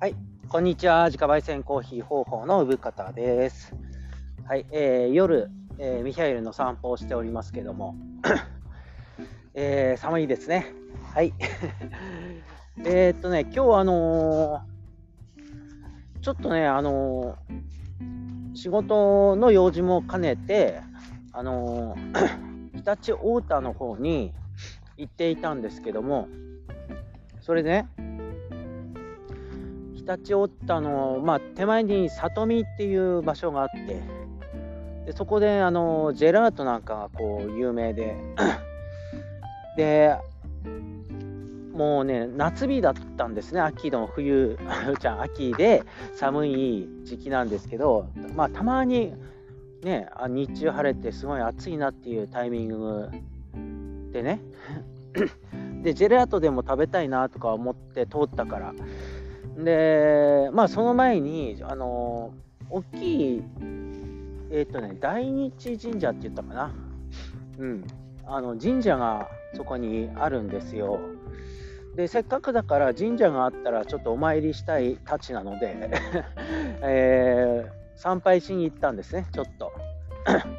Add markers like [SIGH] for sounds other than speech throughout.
はい、こんにちは。自家焙煎コーヒー方法の産方です。はい、えー、夜、えー、ミヒャエルの散歩をしておりますけども、[COUGHS] えー、寒いですね。はい。[LAUGHS] えっとね、今日あのー、ちょっとね、あのー、仕事の用事も兼ねて、あのー、[COUGHS] 日立太田の方に行っていたんですけども、それでね、立太田の、まあ、手前に里見っていう場所があってでそこであのジェラートなんかがこう有名で [CLEARS THROAT] でもうね夏日だったんですね。秋の冬 [LAUGHS] じゃ秋で寒い時期なんですけどまあたまにね日中晴れてすごい暑いなっていうタイミングでね。[CLEARS THROAT] でジェラートでも食べたいなとか思って通ったからで、まあ、その前に、あの、大きい、えっ、ー、とね、大日神社って言ったかな。うん。あの、神社がそこにあるんですよ。で、せっかくだから神社があったらちょっとお参りしたいたちなので [LAUGHS] えー、参拝しに行ったんですね、ちょっと。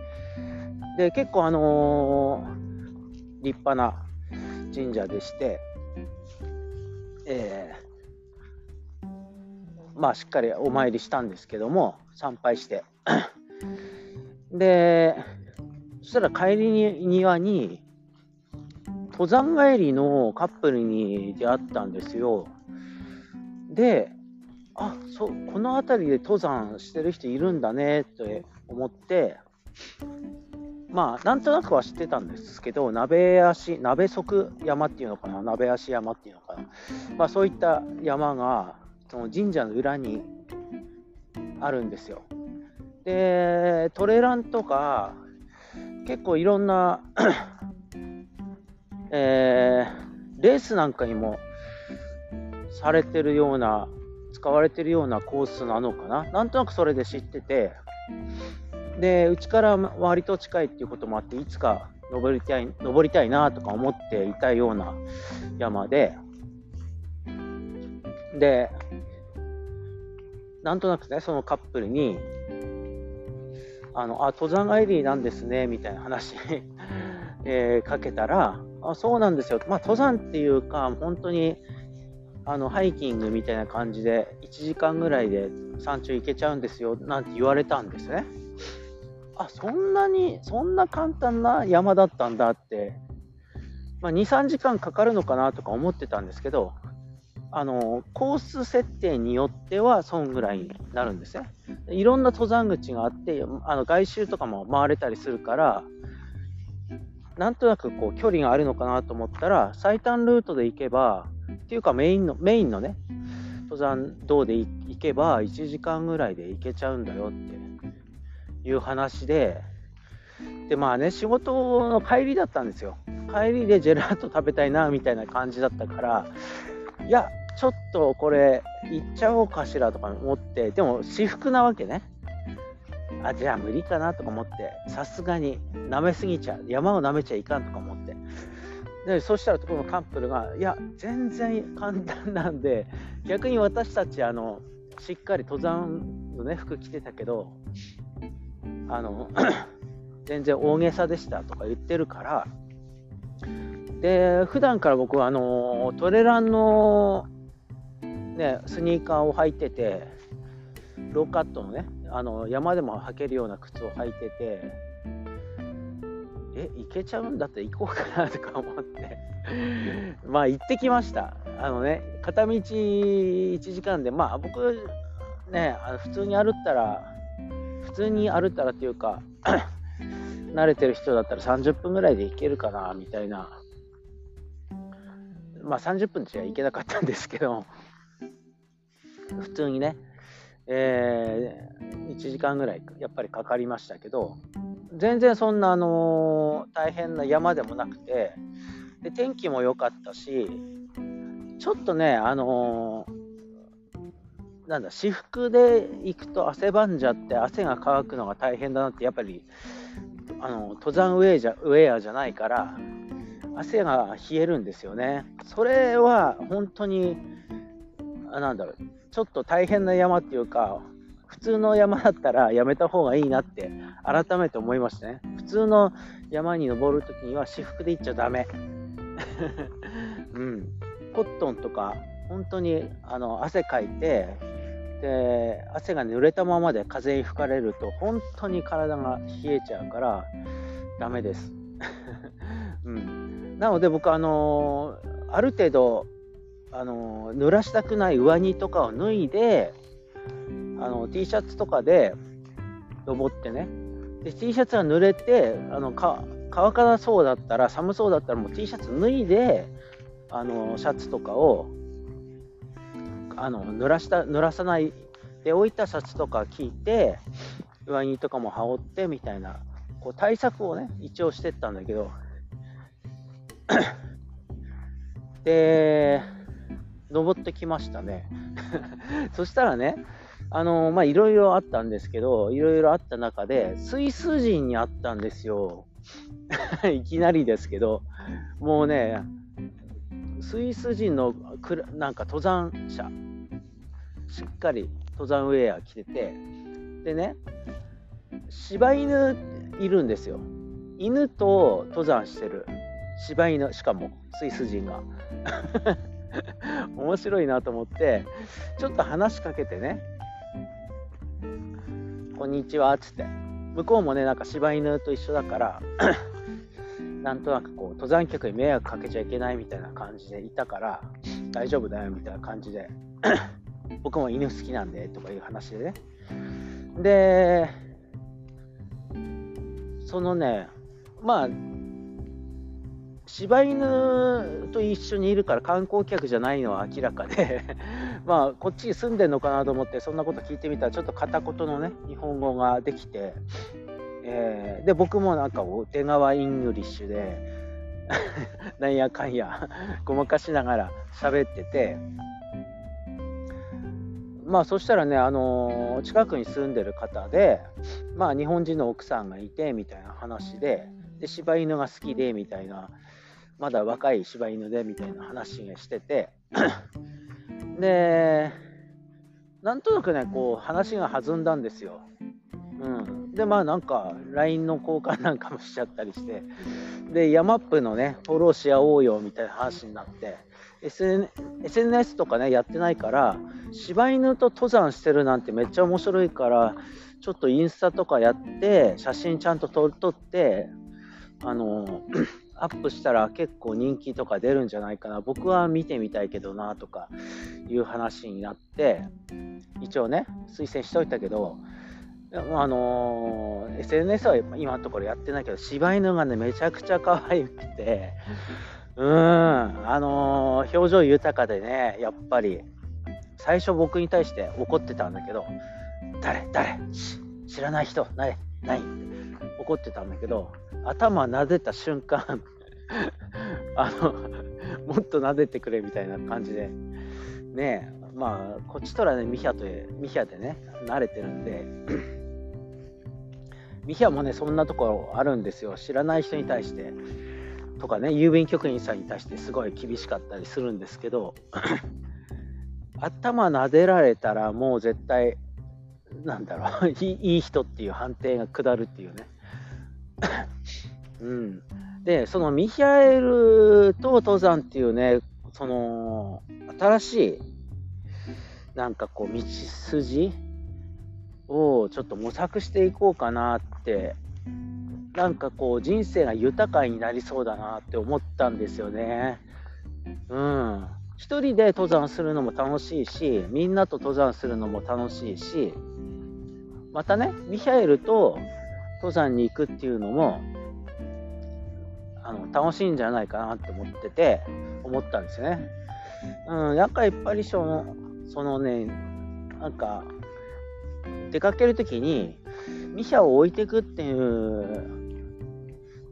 [COUGHS] で、結構あのー、立派な神社でして、えまあ、しっかりお参りしたんですけども、参拝して。で、そしたら帰りに庭に、登山帰りのカップルに出会ったんですよ。で、あそこの辺りで登山してる人いるんだねって思って、まあ、なんとなくは知ってたんですけど、鍋足、鍋足山っていうのかな、鍋足山っていうのかな、まあ、そういった山がその神社の裏にあるんですよ。で、トレランとか、結構いろんな [CLEARS THROAT] えー、レースなんかにもされてるような、使われてるようなコースなのかな。なんとなくそれで知ってて、で、うちから割と近いっていうこともあって、いつか登りたい、登りたいなとか思っていたような山で、で、なんとなくね、そのカップルに、あの、あ、登山帰りなんですね、みたいな話えー、かけたら、あ、そうなんですよ。まあ、登山っていうか、本当に、あの、ハイキングみたいな感じで、1時間ぐらいで山頂行けちゃうんですよ、なんて言われたんですね。あ、そんなに、そんな簡単な山だったんだって、まあ、2、3時間かかるのかなとか思ってたんですけど、あのコース設定によってはそんぐらいになるんですね。いろんな登山口があってあの外周とかも回れたりするからなんとなくこう距離があるのかなと思ったら最短ルートで行けばっていうかメインのメインのね登山道で行けば1時間ぐらいで行けちゃうんだよっていう話ででまあね仕事の帰りだったんですよ帰りでジェラート食べたいなみたいな感じだったからいやちょっとこれ行っちゃおうかしらとか思ってでも私服なわけね。あじゃあ無理かなとか思ってさすがに舐めすぎちゃう。山を舐めちゃいかんとか思って。でそしたらとこのカップルがいや全然簡単なんで逆に私たちあのしっかり登山のね服着てたけどあの [CLEARS THROAT] 全然大げさでしたとか言ってるからで普段から僕はあのトレランのね、スニーカーを履いてて、ローカットのね、あの山でも履けるような靴を履いてて、え、行けちゃうんだって行こうかなとか思ってまあ行ってきました。あのね、片道1時間で、まあ僕、ね、あの普通に歩ったら、普通に歩ったらっていうか [CLEARS THROAT] 慣れてる人だったら30分ぐらいで行けるかな、みたいな。まあ30分じゃ行けなかったんですけど、普通にね、えー、1時間ぐらいやっぱりかかりましたけど。全然そんな、あのー、大変な山でもなくて。で天気も良かったし。ちょっとねあのー、なんだ私服で行くと汗ばんじゃって汗が乾くのが大変だなってやっぱりあの登山ウェアじゃウェアじゃないから。汗が冷えるんですよねそれは本当にあなんだろう、ちょっと大変な山っていうか、普通の山だったらやめた方がいいなって改めて思いましたね。普通の山に登るときには私服で行っちゃダメ。[LAUGHS] うん。コットンとか、本当にあの汗かいて、で、汗が濡れたままで風に吹かれると、本当に体が冷えちゃうから、ダメです。うん、なので僕、あのある程度、あの濡らしたくない上着とかを脱いで、あの T シャツとかで登ってね。で T シャツが濡れてあのか乾かなそうだったら寒そうだったらもう T シャツ脱いであのシャツとかをあの濡らした濡らさないで置いたシャツとか着て上着とかも羽織ってみたいなこう対策をね一応してったんだけど [COUGHS] で登ってきましたね [LAUGHS] そしたらねあのまあいろいろあったんですけど、いろいろあった中で、スイス人に会ったんですよ。[LAUGHS] いきなりですけど、もうね、スイス人のくなんか登山者、しっかり登山ウェア着てて、でね、柴犬いるんですよ。犬と登山してる。柴犬、しかもスイス人が。[LAUGHS] 面白いなと思って、ちょっと話しかけてね、こんにちはっつって。向こうもねなんか柴犬と一緒だから [COUGHS] なんとなくこう登山客に迷惑かけちゃいけないみたいな感じでいたから大丈夫だよみたいな感じで。[COUGHS] 僕も犬好きなんでとかいう話でね。でそのねまあ柴犬と一緒にいるから観光客じゃないのは明らかで [LAUGHS] まあこっちに住んでんのかなと思ってそんなこと聞いてみたらちょっと片言のね日本語ができて、えー、で僕もなんか出川 English で [LAUGHS] なんやかんやごまかしながら喋っててまあそしたらね、あのー、近くに住んでる方で、まあ日本人の奥さんがいてみたいな話で、で柴犬が好きでみたいなまだ若い柴犬でみたいな話がしててでなんとなくねこう話が弾んだんですよ、うん、でまあなんか LINE の交換なんかもしちゃったりしてでヤマップのねフォローし合おうよみたいな話になって SN SNS とかねやってないから柴犬と登山してるなんてめっちゃ面白いからちょっとインスタとかやって写真ちゃんと撮ってあのアップしたら結構人気とか出るんじゃないかな。僕は見てみたいけどなとかいう話になって一応ね推薦しといたけどあのー、SNS は今のところやってないけど柴犬がねめちゃくちゃ可愛くてうんあのー、表情豊かでねやっぱり最初僕に対して怒ってたんだけど誰誰？知らない人？ないない？怒ってたんだけど頭撫でた瞬間 [LAUGHS] あのもっと撫でてくれみたいな感じでねまあこっちとらねミヒャとミヒャでね慣れてるんで [CLEARS THROAT] ミヒャもねそんなところあるんですよ。知らない人に対して。とかね郵便局員さんに対してすごい厳しかったりするんですけど [CLEARS THROAT] 頭撫でられたらもう絶対なんだろう [LAUGHS] いい人っていう判定が下るっていうね。うん。で、そのミヒャエルと登山っていうね、その、新しい、なんかこう、道筋をちょっと模索していこうかなって、なんかこう、人生が豊かになりそうだなって思ったんですよね。うん。一人で登山するのも楽しいし、みんなと登山するのも楽しいし、またね、ミヒャエルと登山に行くっていうのもあの楽しいんじゃないかなって思ってて思ったんですよね。うん、やっぱりパリションそのねなんか出かける時にミシャを置いていくっていう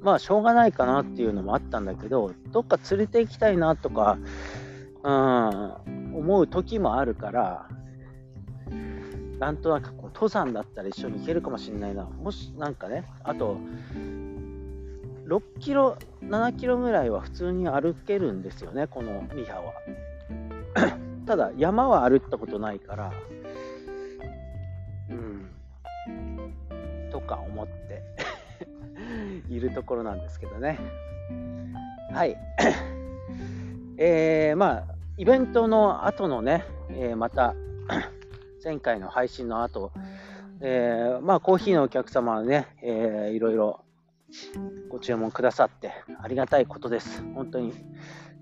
まあしょうがないかなっていうのもあったんだけどどっか連れて行きたいなとか、うん、思う時もあるからなんとなく登山だったら一緒に行けるかもしれないな。もしなんかね、あと、6キロ、7キロぐらいは普通に歩けるんですよね、このミハは。[CLEARS THROAT] ただ山は歩ったことないから、うん、とか思って [LAUGHS] いるところなんですけどね。はい。[CLEARS THROAT] えー、まあ、イベントの後のね、えー、また、前回の配信の後、えー、まあ、コーヒーのお客様はね、えー、いろいろご注文くださってありがたいことです。本当に、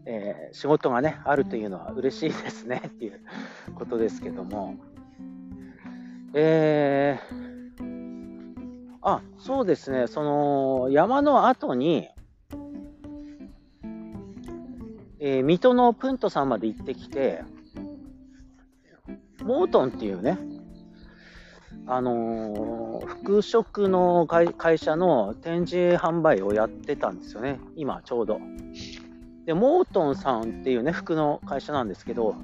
えー、仕事がね、あるというのは嬉しいですねっていうことですけども。えー、あ、そうですね、その山の後に、えー、水戸のプントさんまで行ってきて、モートンっていうね、あのー、服飾の会社の展示販売をやってたんですよね、今ちょうど。で、モートンさんっていうね、服の会社なんですけど、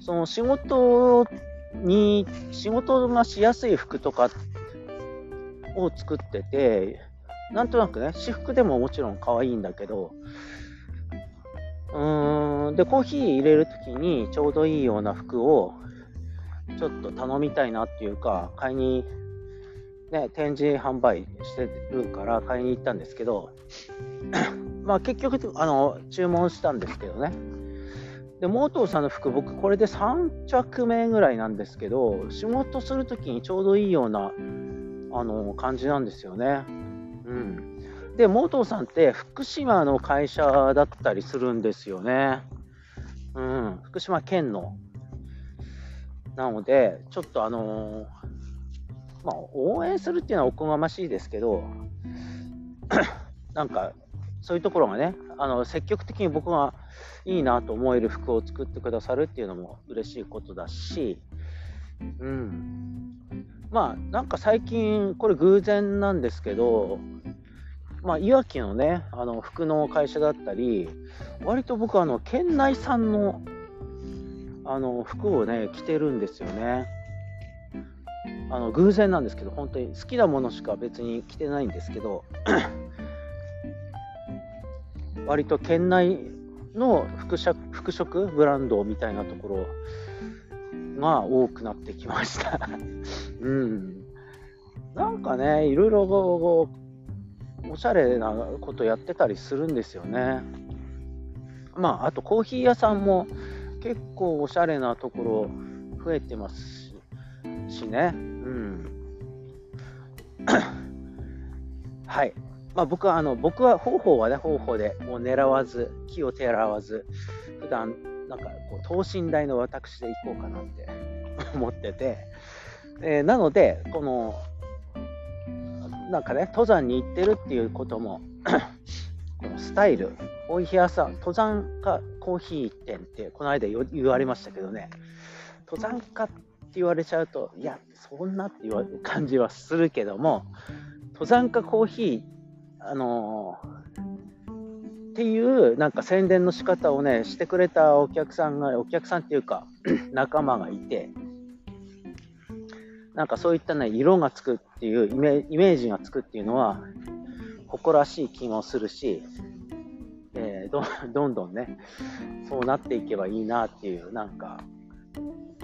その仕事に、仕事がしやすい服とかを作ってて、なんとなくね、私服でももちろん可愛いんだけど、うーん、で、コーヒー入れるときにちょうどいいような服をちょっと頼みたいなっていうか、買いに、ね、展示販売してるから買いに行ったんですけど、[COUGHS] まあ結局、あの、注文したんですけどね。で、モートーさんの服、僕これで3着目ぐらいなんですけど、仕事するときにちょうどいいような、あの、感じなんですよね。うん。で、モートーさんって福島の会社だったりするんですよね。うん、福島県のなので、ちょっとあの、まあ、応援するっていうのはおこがましいですけど、[COUGHS] なんか、そういうところがね、あの積極的に僕がいいなと思える服を作ってくださるっていうのも嬉しいことだし、うん。まあ、なんか最近、これ偶然なんですけど、まあ、いわきのね、あの服の会社だったり、割と僕はあの県内産のあの服をね着てるんですよね。あの偶然なんですけど本当に好きなものしか別に着てないんですけど [COUGHS] 割と県内の服飾服飾ブランドみたいなところが多くなってきました [LAUGHS] うん。なんかね、いろいろおしゃれなことやってたりするんですよね。まあ、あとコーヒー屋さんも結構おしゃれなところ増えてますしね。うん。[COUGHS] はい。まあ、僕は、あの、僕は方法はね、方法でもう狙わず、木をてらわず、普段なんかこう等身大の私で行こうかなって [LAUGHS] 思ってて、えー、なので、この、なんかね、登山に行ってるっていうこともスタイル、コーヒー屋さん、登山家コーヒー店ってこの間言われましたけどね、登山家って言われちゃうと、いや、そんなっていう感じはするけども、登山家コーヒー、あのー、っていうなんか宣伝の仕方をね、してくれたお客さんが、お客さんっていうか、[CLEARS THROAT] 仲間がいて、なんかそういったね、色がつくっていうイメージがつくっていうのは、誇らしい気もするし、えー、ど [LAUGHS] どんどんね、そうなっていけばいいなっていう、なんか、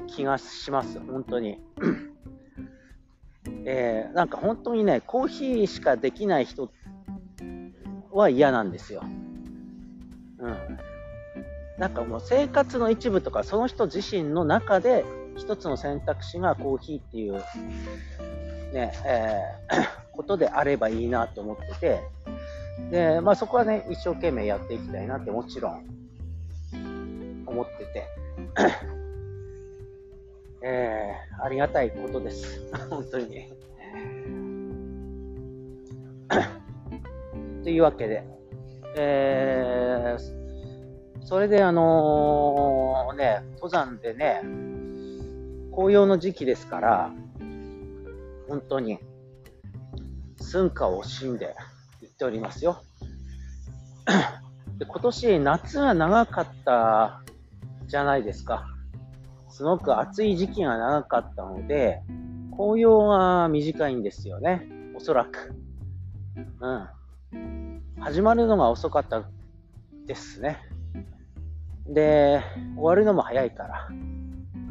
気がします、本当に。[CLEARS THROAT] えー、なんか本当にね、コーヒーしかできない人は嫌なんですよ。うん。なんかもう生活の一部とか、その人自身の中で一つの選択肢がコーヒーっていう、ね、えーことであればいいなと思ってて、で、まあそこはね、一生懸命やっていきたいなってもちろん思ってて、[COUGHS] えー、ありがたいことです。[LAUGHS] 本当に。[COUGHS] というわけで、えー、それであのー、ね、登山でね、紅葉の時期ですから、本当に、寸暇を惜しんで行っておりますよ。で今年夏が長かったじゃないですか。すごく暑い時期が長かったので、紅葉が短いんですよね。おそらく。うん。始まるのが遅かったですね。で、終わるのも早いから、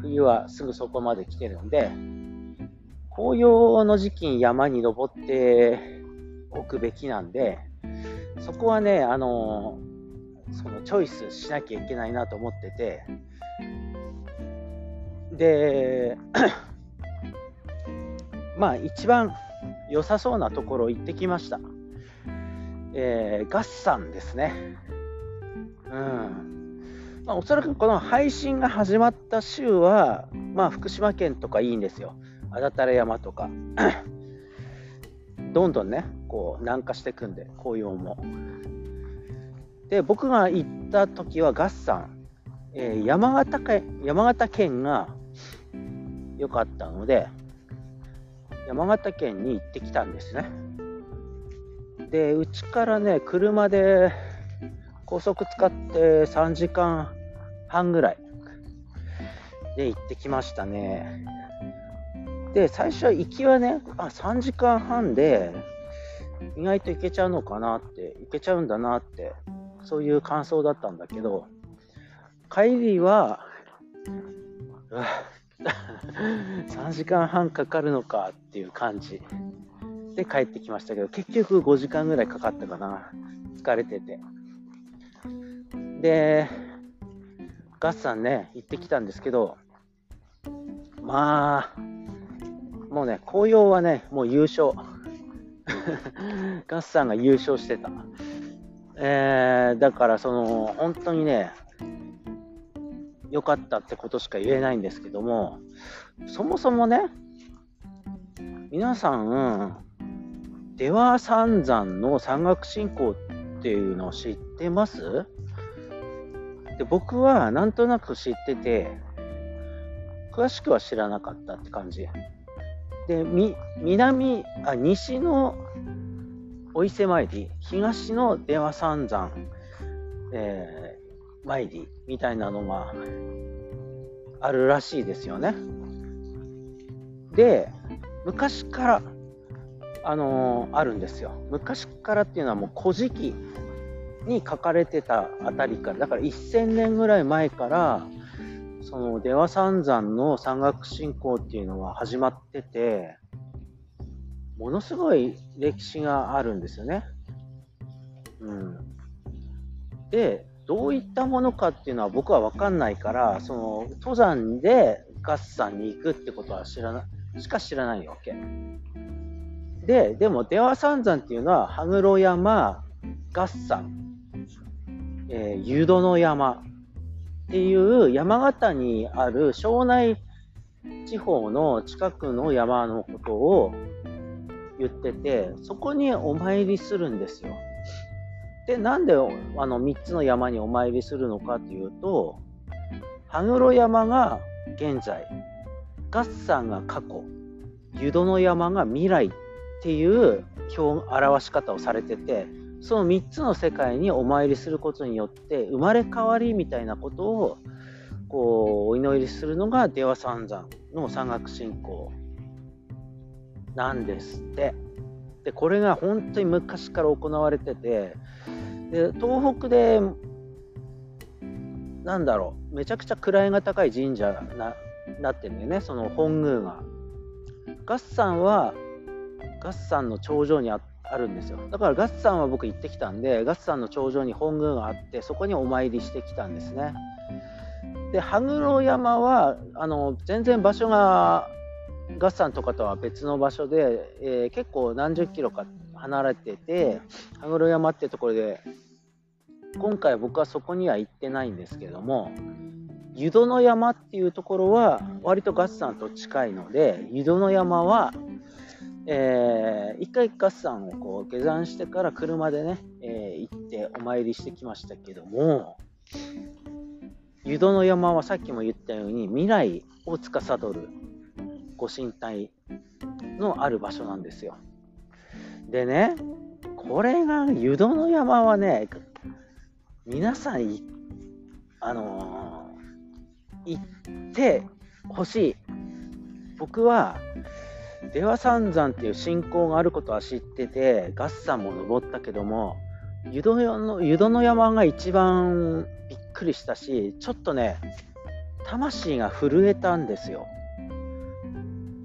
冬はすぐそこまで来てるんで、紅葉の時期に山に登っておくべきなんで、そこはね、あのそのチョイスしなきゃいけないなと思ってて、で、[COUGHS] まあ一番良さそうなところ行ってきました。えー、ガッサンですね。うん。まあ、おそらくこの配信が始まった週は、まあ福島県とかいいんですよ。安達太良山とか。[COUGHS] どんどんね、こう南下していくんで、紅葉も。で、僕が行った時はガッサン、えー、山形県山形県が良かったので、山形県に行ってきたんですね。で、うちからね、車で高速使って3時間半ぐらいで行ってきましたね。で、最初は行きはね、あ、3時間半で意外と行けちゃうのかなって、行けちゃうんだなってそういう感想だったんだけど、帰りは、3 [LAUGHS] 時間半かかるのかっていう感じで帰ってきましたけど、結局5時間ぐらいかかったかな。疲れてて。で、ガッサンね、行ってきたんですけど、まあ、もうね、紅葉はね、もう優勝。ガッサンが優勝してた。えー、だからその本当にね良かったってことしか言えないんですけどもそもそもね皆さん出羽三山の山岳信仰っていうのを知ってます？で僕はなんとなく知ってて詳しくは知らなかったって感じで南あ西のお伊勢参り、東の出羽三山、えー、参りみたいなのがあるらしいですよね。で、昔から、あのー、あるんですよ。昔からっていうのはもう古事記に書かれてたあたりから、だから1000年ぐらい前から、その出羽三山の山岳信仰っていうのは始まってて、ものすごい歴史があるんですよね。うん、でどういったものかっていうのは僕は分かんないからその登山でガッサンに行くってことは知らないしか知らないわけ。ででも出羽三山っていうのは羽黒山ガッサン、えー、湯殿山っていう山形にある庄内地方の近くの山のことを言ってて、そこにお参りするんですよ。で、なんであの3つの山にお参りするのかというと、羽黒山が現在、月山が過去、湯殿山が未来っていう表表し方をされてて、その3つの世界にお参りすることによって生まれ変わりみたいなことをこうお祈りするのが出羽三山の山岳信仰なんですって。で、これが本当に昔から行われてて、で東北で、なんだろう、めちゃくちゃ位が高い神社ななってるんだよね、その本宮が。月山は、月山の頂上にああるんですよ。だから月山は僕行ってきたんで、月山の頂上に本宮があって、そこにお参りしてきたんですね。で、羽黒山は、あの、全然場所がガッサンとかとは別の場所で、えー、結構何十キロか離れてて、羽黒山ってところで、今回僕はそこには行ってないんですけども、湯殿山っていうところは割とガッサンと近いので、湯殿山は、えー、一回ガッサンをこう下山してから車でね、えー、行ってお参りしてきましたけども、湯殿山はさっきも言ったように未来を司るご神体のある場所なんですよ。でね、これが湯殿山はね、皆さんあのー、行ってほしい。僕は出羽三山っていう信仰があることは知ってて、ガッサンも登ったけども、湯殿の湯殿山が一番びっくりしたし、ちょっとね、魂が震えたんですよ。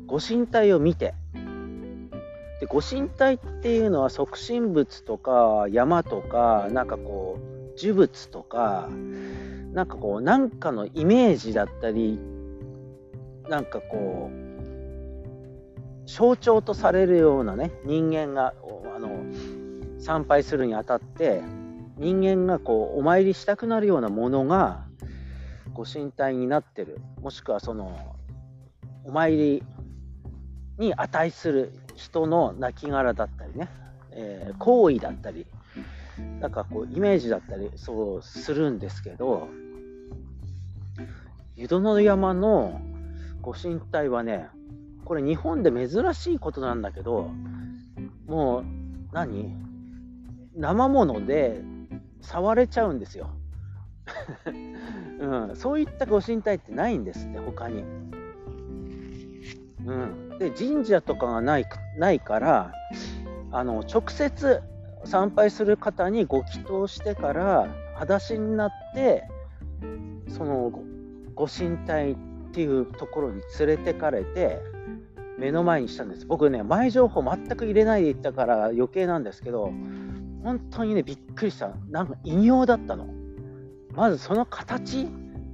ご神体を見て。で、ご神体っていうのは即身仏とか山とか、なんかこう、呪物とか、なんかこう、なんかのイメージだったり、なんかこう、象徴とされるようなね、人間が、あの、参拝するにあたって、人間がこう、お参りしたくなるようなものが、ご神体になってる。もしくはその、お参りに値する人の亡骸だったりね、えー、行為だったり、なんかこう、イメージだったり、そうするんですけど、湯殿山のご神体はね、これ日本で珍しいことなんだけど、もう何？生もので触れちゃうんですよ。[LAUGHS] うん、そういったご神体ってないんですって、他に。うん、で神社とかがないないからあの直接参拝する方にご祈祷してから裸足になってそのご神体っていうところに連れてかれて目の前にしたんです。僕ね前情報全く入れないで行ったから余計なんですけど本当にねびっくりした。なんか異形だったの。まずその形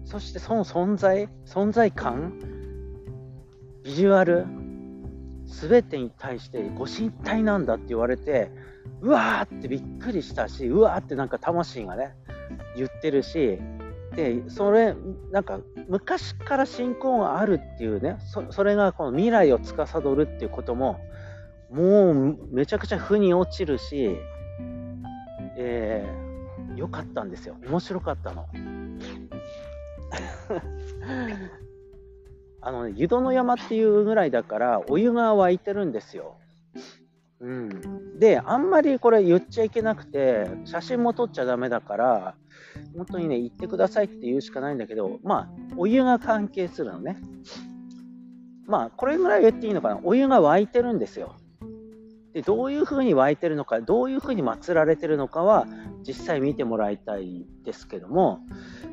そしてその存在存在感ビジュアル全てに対してご神体なんだって言われてうわーってびっくりしたしうわーってなんか魂がね言ってるしでそれなんか昔から信仰があるっていうねそれがこの未来を司るっていうことももうめちゃくちゃ腑に落ちるし、えー、よかったんですよ面白かったの。[LAUGHS] あの、ね、湯殿山っていうぐらいだからお湯が沸いてるんですよ。うん、であんまりこれ言っちゃいけなくて写真も撮っちゃダメだから本当にね、言ってくださいって言うしかないんだけど、まあ、お湯が関係するのね。まあ、これぐらい言っていいのかな。お湯が沸いてるんですよ。で、どういうふうに沸いてるのか、どういうふうに祀られてるのかは、実際見てもらいたいですけども、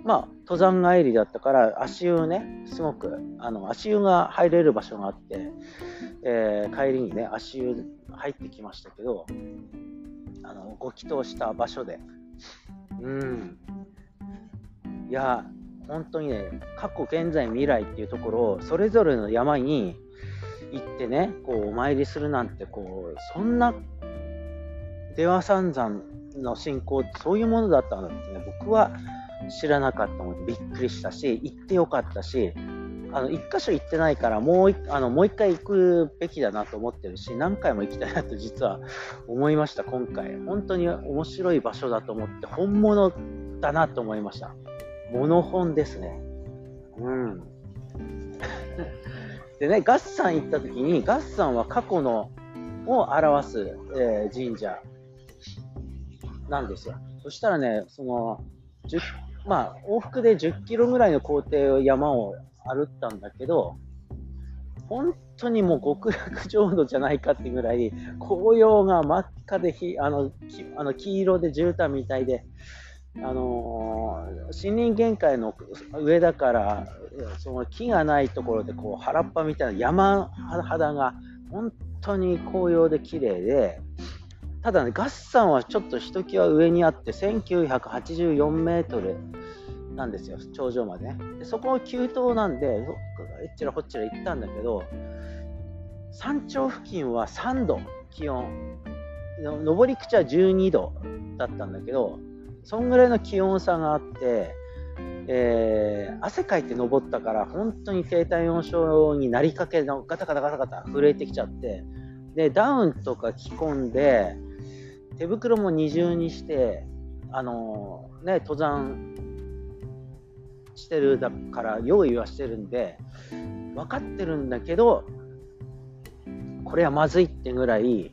まあ、登山帰りだったから、足湯ね、すごく、あの、足湯が入れる場所があって、えー、帰りにね、足湯入ってきましたけど、あの、ご祈祷した場所で、うん。いや、本当にね、過去、現在、未来っていうところを、それぞれの山に行ってね、こう、お参りするなんて、こう、そんな、出羽三山の信仰ってそういうものだったんだってね、僕は知らなかったのでびっくりしたし、行ってよかったし、あの、一箇所行ってないから、もうあの、もう一回行くべきだなと思ってるし、何回も行きたいなと実は思いました、今回。本当に面白い場所だと思って、本物だなと思いました。モノ本ですね。うん。[LAUGHS] でね、ガッサン行った時に、ガッサンは過去のを表す、えー、神社なんですよ。そしたらね、その、まあ、往復で10キロぐらいの工程を山を歩ったんだけど、本当にもう極楽浄土じゃないかってぐらい、紅葉が真っ赤でひあのきあの黄色で絨毯みたいで、あのー、森林限界の上だから、その木がないところでこう原っぱみたいな山肌が本当に紅葉で綺麗で、ただね、ガッサンはちょっとひときわ上にあって、1984メートル。なんですよ、頂上までね。でそこを急登なんで、えっちらこっちら行ったんだけど、山頂付近は3度気温、上り口は12度だったんだけど、そんぐらいの気温差があって、えー、汗かいて登ったから、本当に低体温症になりかけのガタガタガタガタ震えてきちゃって、で、ダウンとか着込んで、手袋も二重にして、あのー、ね、登山してるだから用意はしてるんで分かってるんだけどこれはまずいってぐらい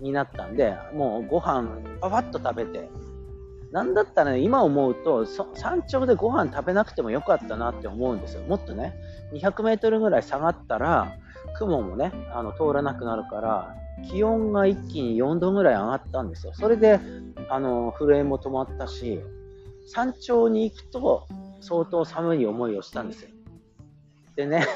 になったんでもうご飯パパッと食べてなんだったら、ね、今思うと山頂でご飯食べなくてもよかったなって思うんですよ。もっとね200メートルぐらい下がったら雲もねあの通らなくなるから気温が一気に4度ぐらい上がったんですよ。それであの震えも止まったし山頂に行くと相当寒い思いをしたんですよ。でね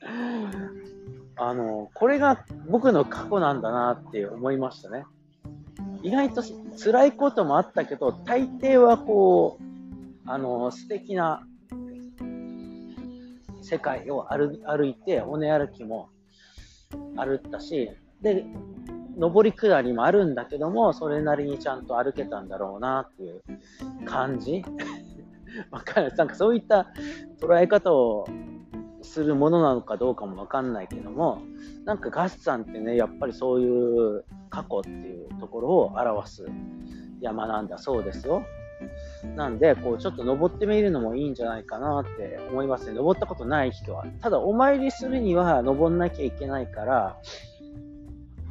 [LAUGHS] あの、これが僕の過去なんだなって思いましたね。意外と辛いこともあったけど、大抵はこう、あの、素敵な世界を歩歩いて、尾根歩きも歩ったし、で、上り下りもあるんだけども、それなりにちゃんと歩けたんだろうなっていう感じ。[LAUGHS] わかる。なんかそういった捉え方をするものなのかどうかもわかんないけども、なんかガッサンってね、やっぱりそういう過去っていうところを表す山なんだそうですよ。なんで、こう、ちょっと登ってみるのもいいんじゃないかなって思いますね。登ったことない人は。ただ、お参りするには登んなきゃいけないから、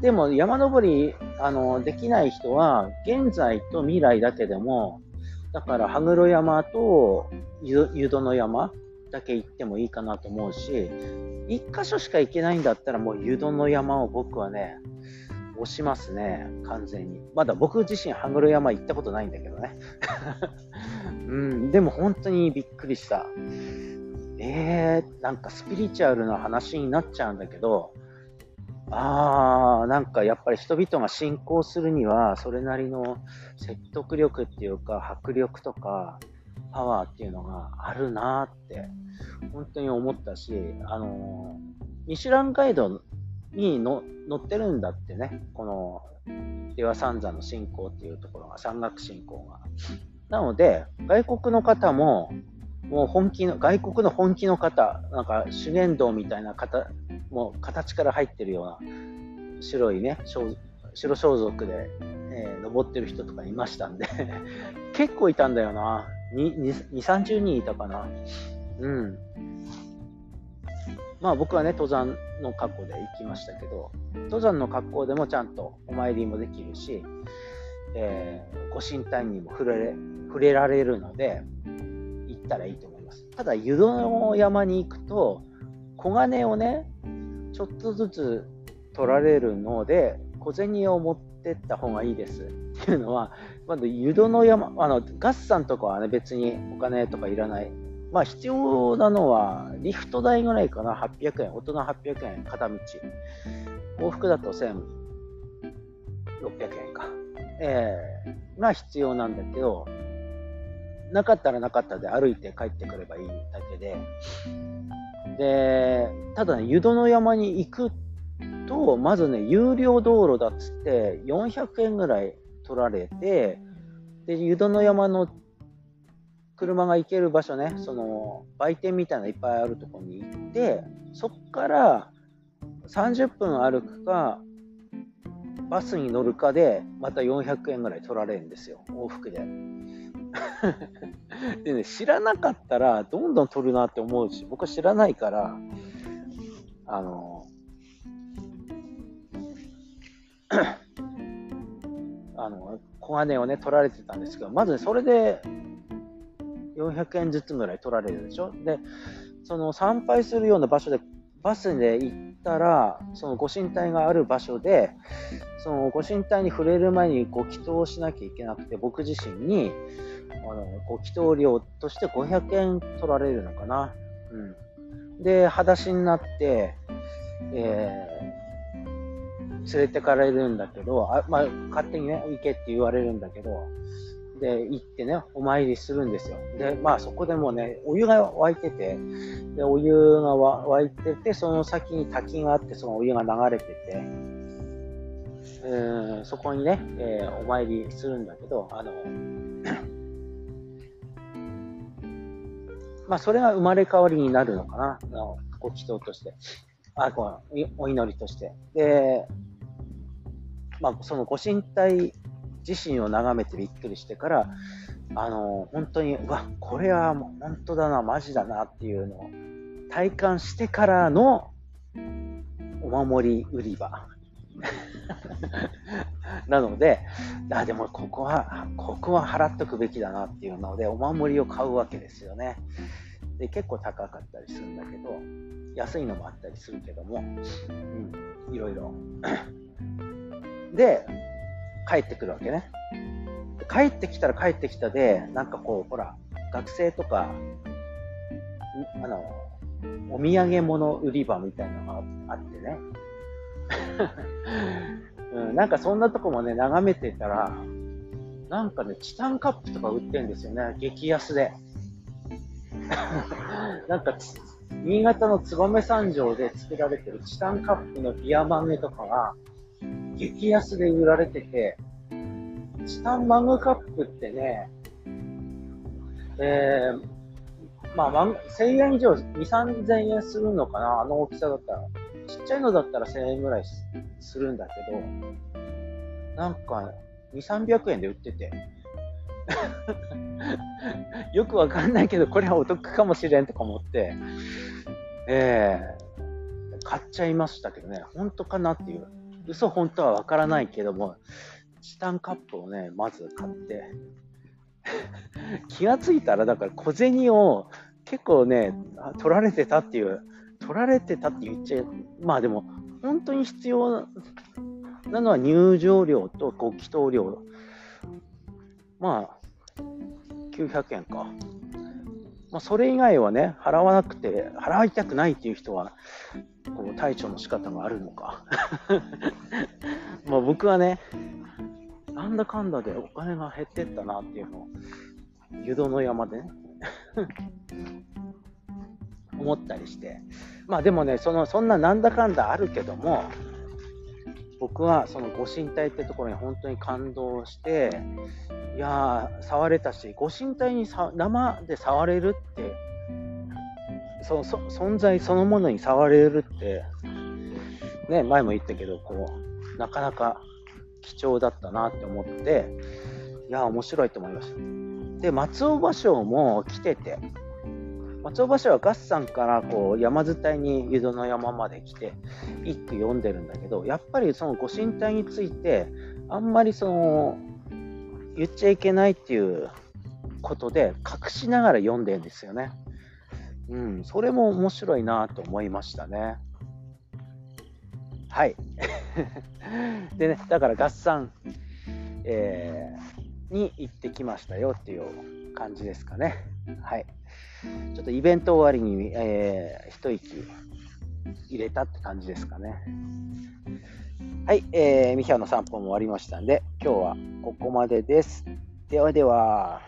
でも山登りあのできない人は、現在と未来だけでも、だから羽黒山と湯戸の山だけ行ってもいいかなと思うし、一箇所しか行けないんだったらもう湯戸の山を僕はね、押しますね、完全に。まだ僕自身、羽黒山行ったことないんだけどね。[LAUGHS] うん、でも本当にびっくりした。えー、なんかスピリチュアルな話になっちゃうんだけど、あー、なんかやっぱり人々が信仰するには、それなりの説得力っていうか、迫力とか、パワーっていうのがあるなって本当に思ったし、あのミシュランガイドにの載ってるんだってね、この出羽三山の信仰っていうところが、山岳信仰が。なので、外国の方も、もう本気の、外国の本気の方、なんか修験道みたいな方、もう形から入ってるような白いね、白装束で、えー、登ってる人とかいましたんで [LAUGHS] 結構いたんだよな。2、30人いたかな。うん。まあ僕はね、登山の格好で行きましたけど、登山の格好でもちゃんとお参りもできるし、えー、ご神体にも触れ触れられるので、ったらいいと思います。ただ、湯戸の山に行くと、小金をね、ちょっとずつ取られるので、小銭を持ってった方がいいです。っていうのは、まず湯戸の山、あの、ガッサンとかはね、別にお金とかいらない。まあ、必要なのは、リフト代ぐらいかな、800円。大人800円、片道。往復だと1600円か。えー、が必要なんだけど、なかったらなかったで歩いて帰ってくればいいだけで、で、ただね、湯戸の山に行くと、まずね、有料道路だっつって400円ぐらい取られて、で、湯戸の山の車が行ける場所ね、その売店みたいないっぱいあるところに行って、そっから30分歩くか、バスに乗るかで、また400円ぐらい取られるんですよ、往復で。でね、知らなかったら、どんどん取るなって思うし、僕は知らないから、あの、[COUGHS] あの、小金をね、取られてたんですけど、まず、それで400円ずつぐらい取られるでしょ？で、その参拝するような場所で、バスで行ったら、そのご神体がある場所で、そのご神体に触れる前にご祈祷しなきゃいけなくて、僕自身に、あのご祈祷料として500円取られるのかな。うん。で、裸足になって、えー、連れてかれるんだけど、あまあ、勝手にね、行けって言われるんだけど、で、行ってね、お参りするんですよ。で、まあそこでもうね、お湯が沸いてて、で、お湯が沸いてて、その先に滝があって、そのお湯が流れてて、えー、そこにね、えー、お参りするんだけど、あの、[COUGHS] まあそれが生まれ変わりになるのかな、あのご祈祷として。あ、こお祈りとして。で、まあそのご神体自身を眺めてびっくりしてから、あの、本当に、うわ、これはもう本当だな、マジだなっていうのを体感してからのお守り売り場。[LAUGHS] なので、あ、でもここは、ここは払っとくべきだなっていうので、お守りを買うわけですよね。で、結構高かったりするんだけど、安いのもあったりするけども、うん、いろいろ。で、帰ってくるわけね。帰ってきたら帰ってきたで、なんかこう、ほら、学生とか、あの、お土産物売り場みたいなのがあってね。[LAUGHS] うん、なんかそんなとこもね、眺めてたら、なんかね、チタンカップとか売ってんですよね、激安で。[LAUGHS] なんか、新潟の燕三条で作られてるチタンカップのビア豆とかが、激安で売られてて、チタンマグカップってね、えー、まあ、1000円以上、2、3000円するのかな、あの大きさだったら。ちっちゃいのだったら1000円ぐらいするんだけど、なんか、2、300円で売ってて。[LAUGHS] よくわかんないけど、これはお得かもしれんとか思って、えー、買っちゃいましたけどね、本当かなっていう。嘘本当はわからないけども、チタンカップをね、まず買って、気がついたら、だから小銭を結構ね、取られてたっていう、取られてたって言っちゃうまあでも、本当に必要なのは入場料とご祈祷料。まあ、900円か。まあ、それ以外はね、払わなくて、払いたくないっていう人は、こう、対処の仕方があるのか。[LAUGHS] まあ僕はね、なんだかんだでお金が減ってったなっていうのを、湯戸の山でね [LAUGHS] 思ったりして。まあでもね、その、そんななんだかんだあるけども、僕はそのご神体ってところに本当に感動して、いやー、触れたし、ご神体にさ生で触れるって、その存在そのものに触れるって、ね、前も言ったけど、こう、なかなか貴重だったなって思って、いや、面白いと思いました。で、松尾芭蕉も来てて、松尾芭蕉はガッサンからこう山伝いに湯戸の山まで来て一句読んでるんだけどやっぱりそのご神体についてあんまりその言っちゃいけないっていうことで隠しながら読んでんですよね。うん、それも面白いなと思いましたね。はい。[LAUGHS] でね、だから合算、えー、に行ってきましたよっていう感じですかね。はい。ちょっとイベント終わりに、えー、一息入れたって感じですかね。はい、えー、ミヒャの散歩も終わりましたんで、今日はここまでです。ではでは。